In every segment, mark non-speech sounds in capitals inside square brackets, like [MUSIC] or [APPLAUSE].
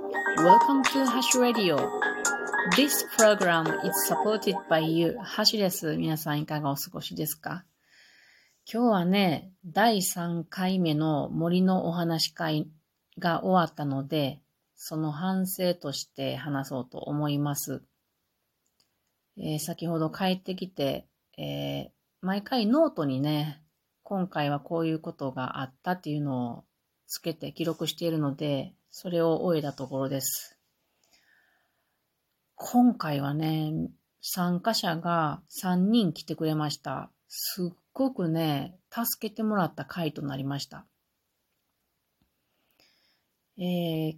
Welcome to Hash Radio. This program is supported by you. ハシです。皆さんいかがお過ごしですか？今日はね、第3回目の森のお話会が終わったので、その反省として話そうと思います。えー、先ほど帰ってきて、えー、毎回ノートにね、今回はこういうことがあったっていうのをつけて記録しているので、それを終えたところです。今回はね、参加者が3人来てくれました。すっごくね、助けてもらった回となりました。えー、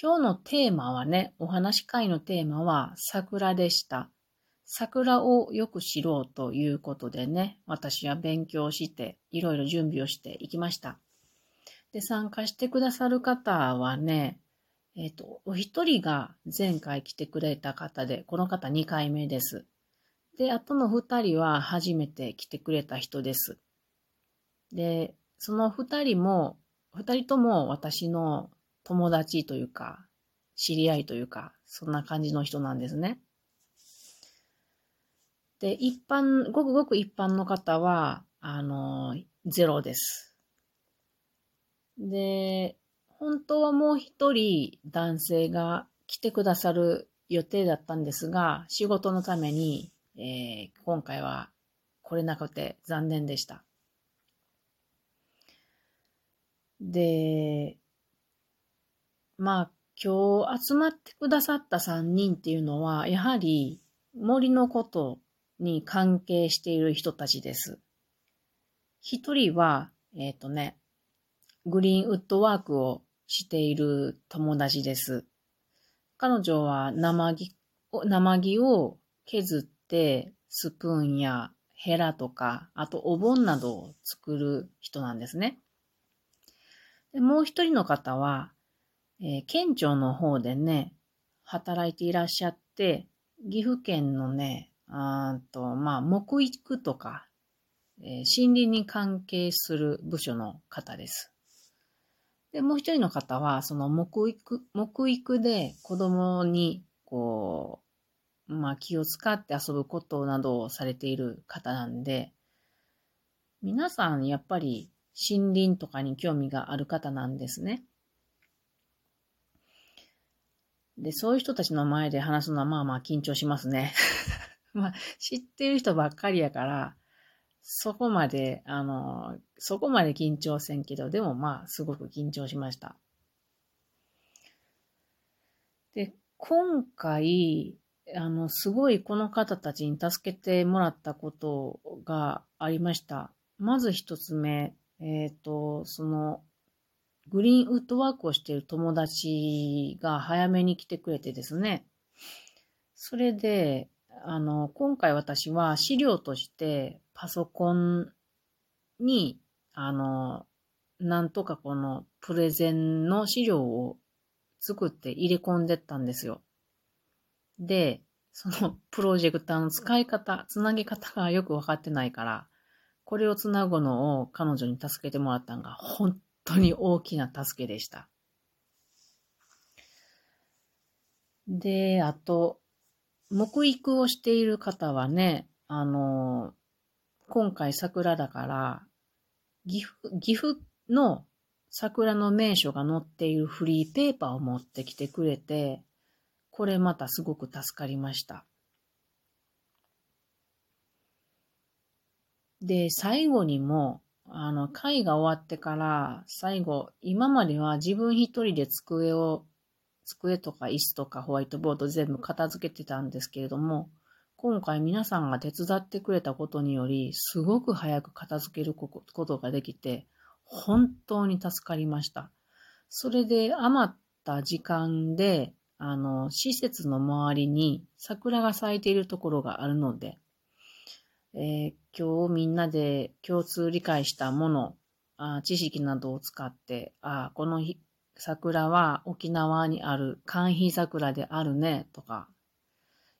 今日のテーマはね、お話会のテーマは桜でした。桜をよく知ろうということでね、私は勉強して、いろいろ準備をしていきました。で、参加してくださる方はね、えっ、ー、と、お一人が前回来てくれた方で、この方2回目です。で、あとの2人は初めて来てくれた人です。で、その2人も、2人とも私の友達というか、知り合いというか、そんな感じの人なんですね。で、一般、ごくごく一般の方は、あの、ゼロです。で、本当はもう一人男性が来てくださる予定だったんですが、仕事のために、えー、今回は来れなくて残念でした。で、まあ、今日集まってくださった3人っていうのは、やはり森のことに関係している人たちです。一人は、えっ、ー、とね、グリーンウッドワークをしている友達です。彼女は生木生木を削ってスプーンやヘラとか、あとお盆などを作る人なんですね。でもう一人の方は、えー、県庁の方でね、働いていらっしゃって、岐阜県のね、あと、まあ、木育とか、えー、森林に関係する部署の方です。で、もう一人の方は、その木育、木育で子供に、こう、まあ、気を使って遊ぶことなどをされている方なんで、皆さん、やっぱり森林とかに興味がある方なんですね。で、そういう人たちの前で話すのはまあまあ緊張しますね。[LAUGHS] まあ、知ってる人ばっかりやから、そこまで、あの、そこまで緊張せんけど、でもまあ、すごく緊張しました。で、今回、あの、すごいこの方たちに助けてもらったことがありました。まず一つ目、えっ、ー、と、その、グリーンウッドワークをしている友達が早めに来てくれてですね。それで、あの、今回私は資料としてパソコンに、あの、なんとかこのプレゼンの資料を作って入れ込んでったんですよ。で、その [LAUGHS] プロジェクターの使い方、つなげ方がよくわかってないから、これをつなぐのを彼女に助けてもらったのが本当に大きな助けでした。で、あと、木育をしている方はね、あの、今回桜だから、岐阜、岐阜の桜の名所が載っているフリーペーパーを持ってきてくれて、これまたすごく助かりました。で、最後にも、あの、会が終わってから、最後、今までは自分一人で机を机とか椅子とかホワイトボード全部片付けてたんですけれども、今回皆さんが手伝ってくれたことにより、すごく早く片付けることができて、本当に助かりました。それで余った時間で、あの、施設の周りに桜が咲いているところがあるので、えー、今日みんなで共通理解したもの、あ知識などを使って、あこの桜は沖縄にある寒肥桜であるね、とか、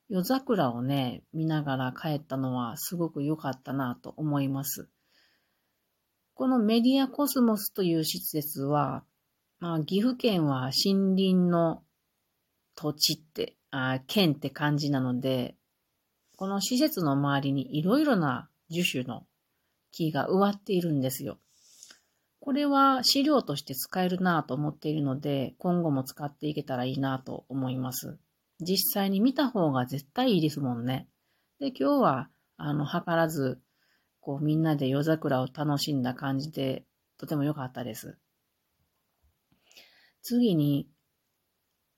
夜桜をね、見ながら帰ったのはすごく良かったなと思います。このメディアコスモスという施設は、まあ、岐阜県は森林の土地って、あ県って感じなので、この施設の周りにいろいろな樹種の木が植わっているんですよ。これは資料として使えるなと思っているので、今後も使っていけたらいいなと思います。実際に見た方が絶対いいですもんね。で、今日は、あの、図らず、こう、みんなで夜桜を楽しんだ感じで、とても良かったです。次に、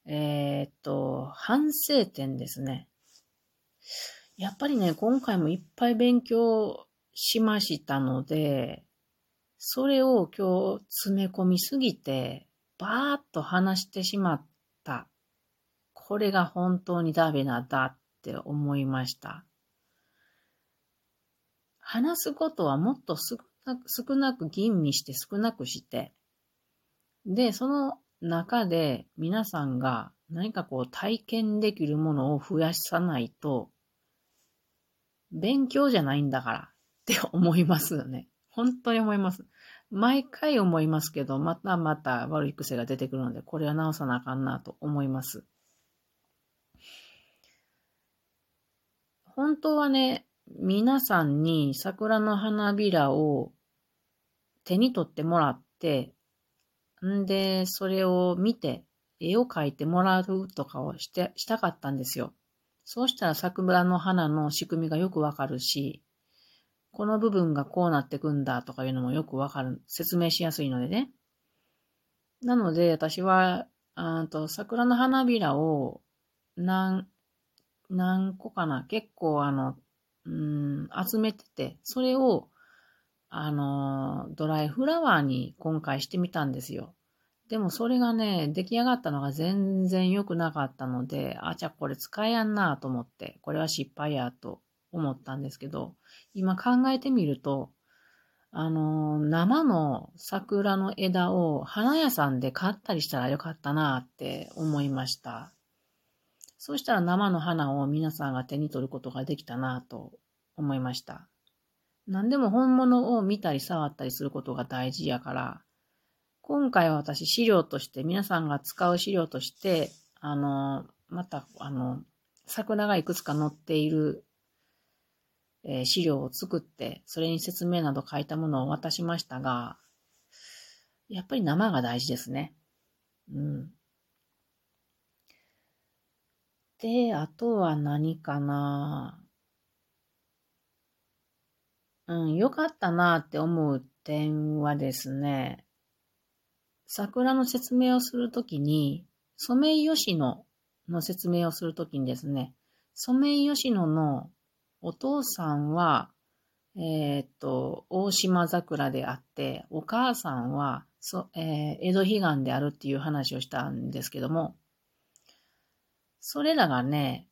えー、っと、反省点ですね。やっぱりね、今回もいっぱい勉強しましたので、それを今日詰め込みすぎて、バーッと話してしまったこれが本当にダメなんだって思いました。話すことはもっと少なく少なく吟味して少なくして、で、その中で皆さんが何かこう体験できるものを増やさないと、勉強じゃないんだからって思いますよね。本当に思います。毎回思いますけど、またまた悪い癖が出てくるので、これは直さなあかんなと思います。本当はね、皆さんに桜の花びらを手に取ってもらって、んで、それを見て、絵を描いてもらうとかをして、したかったんですよ。そうしたら桜の花の仕組みがよくわかるし、この部分がこうなってくんだとかいうのもよくわかる、説明しやすいのでね。なので、私は、あと桜の花びらを何、何個かな？結構あの、うん、集めてて、それを、あの、ドライフラワーに今回してみたんですよ。でもそれがね、出来上がったのが全然良くなかったので、あ、じゃあこれ使えやんなと思って、これは失敗やと思ったんですけど、今考えてみると、あの、生の桜の枝を花屋さんで買ったりしたらよかったなって思いました。そうしたら生の花を皆さんが手に取ることができたなと思いました。何でも本物を見たり触ったりすることが大事やから、今回は私資料として、皆さんが使う資料として、あの、また、あの、桜がいくつか載っている、えー、資料を作って、それに説明など書いたものを渡しましたが、やっぱり生が大事ですね。うん。で、あとは何かな。うん、よかったなって思う点はですね、桜の説明をするときに、ソメイヨシノの説明をするときにですね、ソメイヨシノのお父さんは、えー、っと、大島桜であって、お母さんは、そえー、江戸彼岸であるっていう話をしたんですけども、それらがね、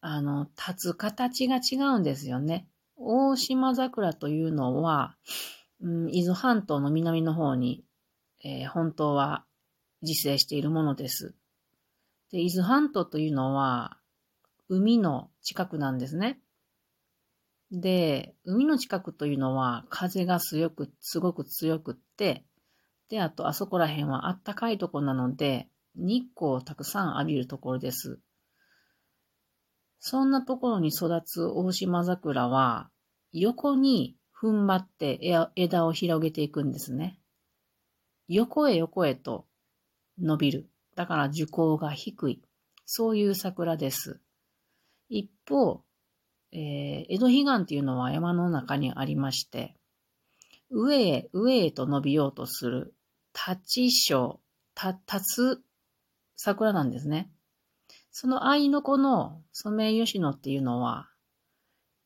あの、立つ形が違うんですよね。大島桜というのは、うん、伊豆半島の南の方に、えー、本当は自生しているものです。で、伊豆半島というのは、海の近くなんですね。で、海の近くというのは風が強く、すごく強くって、で、あとあそこら辺はあったかいとこなので、日光をたくさん浴びるところです。そんなところに育つ大島桜は、横に踏ん張って枝を広げていくんですね。横へ横へと伸びる。だから樹高が低い。そういう桜です。一方、えー、江戸彼岸っていうのは山の中にありまして、上へ、上へと伸びようとする、立ち章、立つ桜なんですね。その愛の子のソメイヨシノっていうのは、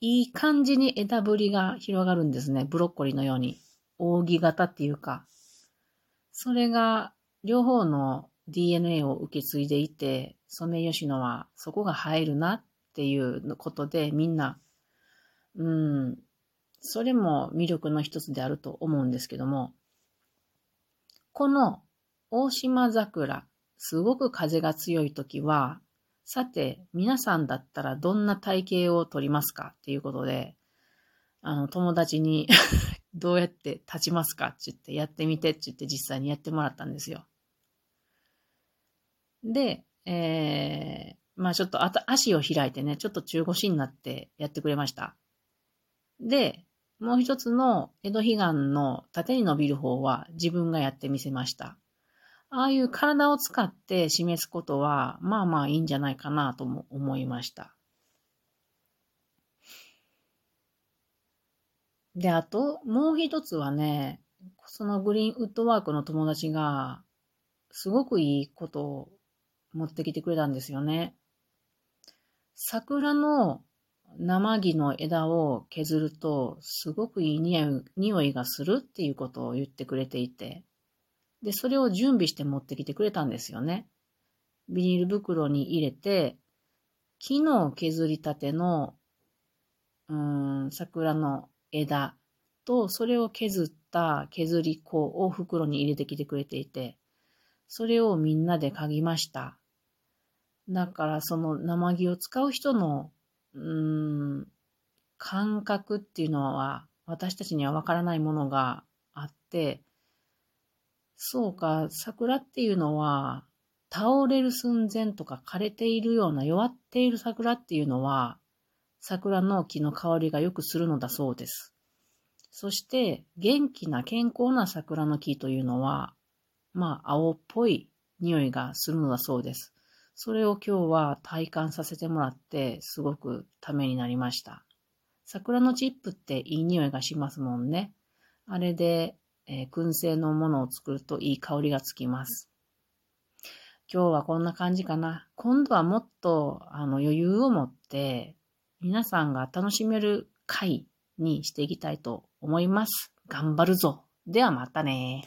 いい感じに枝ぶりが広がるんですね。ブロッコリーのように。扇形っていうか。それが両方の DNA を受け継いでいて、ソメイヨシノはそこが入るなっていうことでみんな、うん、それも魅力の一つであると思うんですけども、この大島桜すごく風が強いときは、さて、皆さんだったらどんな体型をとりますか？っていうことで、あの、友達に [LAUGHS] どうやって立ちますかって言って、やってみてって言って実際にやってもらったんですよ。で、えー、まあちょっとあた足を開いてね、ちょっと中腰になってやってくれました。で、もう一つの江戸彼岸の縦に伸びる方は自分がやってみせました。ああいう体を使って示すことは、まあまあいいんじゃないかなとも思いました。で、あと、もう一つはね、そのグリーンウッドワークの友達が、すごくいいことを持ってきてくれたんですよね。桜の生木の枝を削ると、すごくいい匂いがするっていうことを言ってくれていて、で、それを準備して持ってきてくれたんですよね。ビニール袋に入れて、木の削りたての、うん、桜の枝と、それを削った削り粉を袋に入れてきてくれていて、それをみんなで嗅ぎました。だからその生木を使う人の、うん、感覚っていうのは私たちにはわからないものがあって、そうか、桜っていうのは倒れる寸前とか枯れているような弱っている桜っていうのは桜の木の香りがよくするのだそうです。そして元気な健康な桜の木というのは、まあ青っぽい匂いがするのだそうです。それを今日は体感させてもらってすごくためになりました。桜のチップっていい匂いがしますもんね。あれで、えー、燻製のものを作るといい香りがつきます。今日はこんな感じかな。今度はもっとあの余裕を持って皆さんが楽しめる回にしていきたいと思います。頑張るぞ。ではまたね。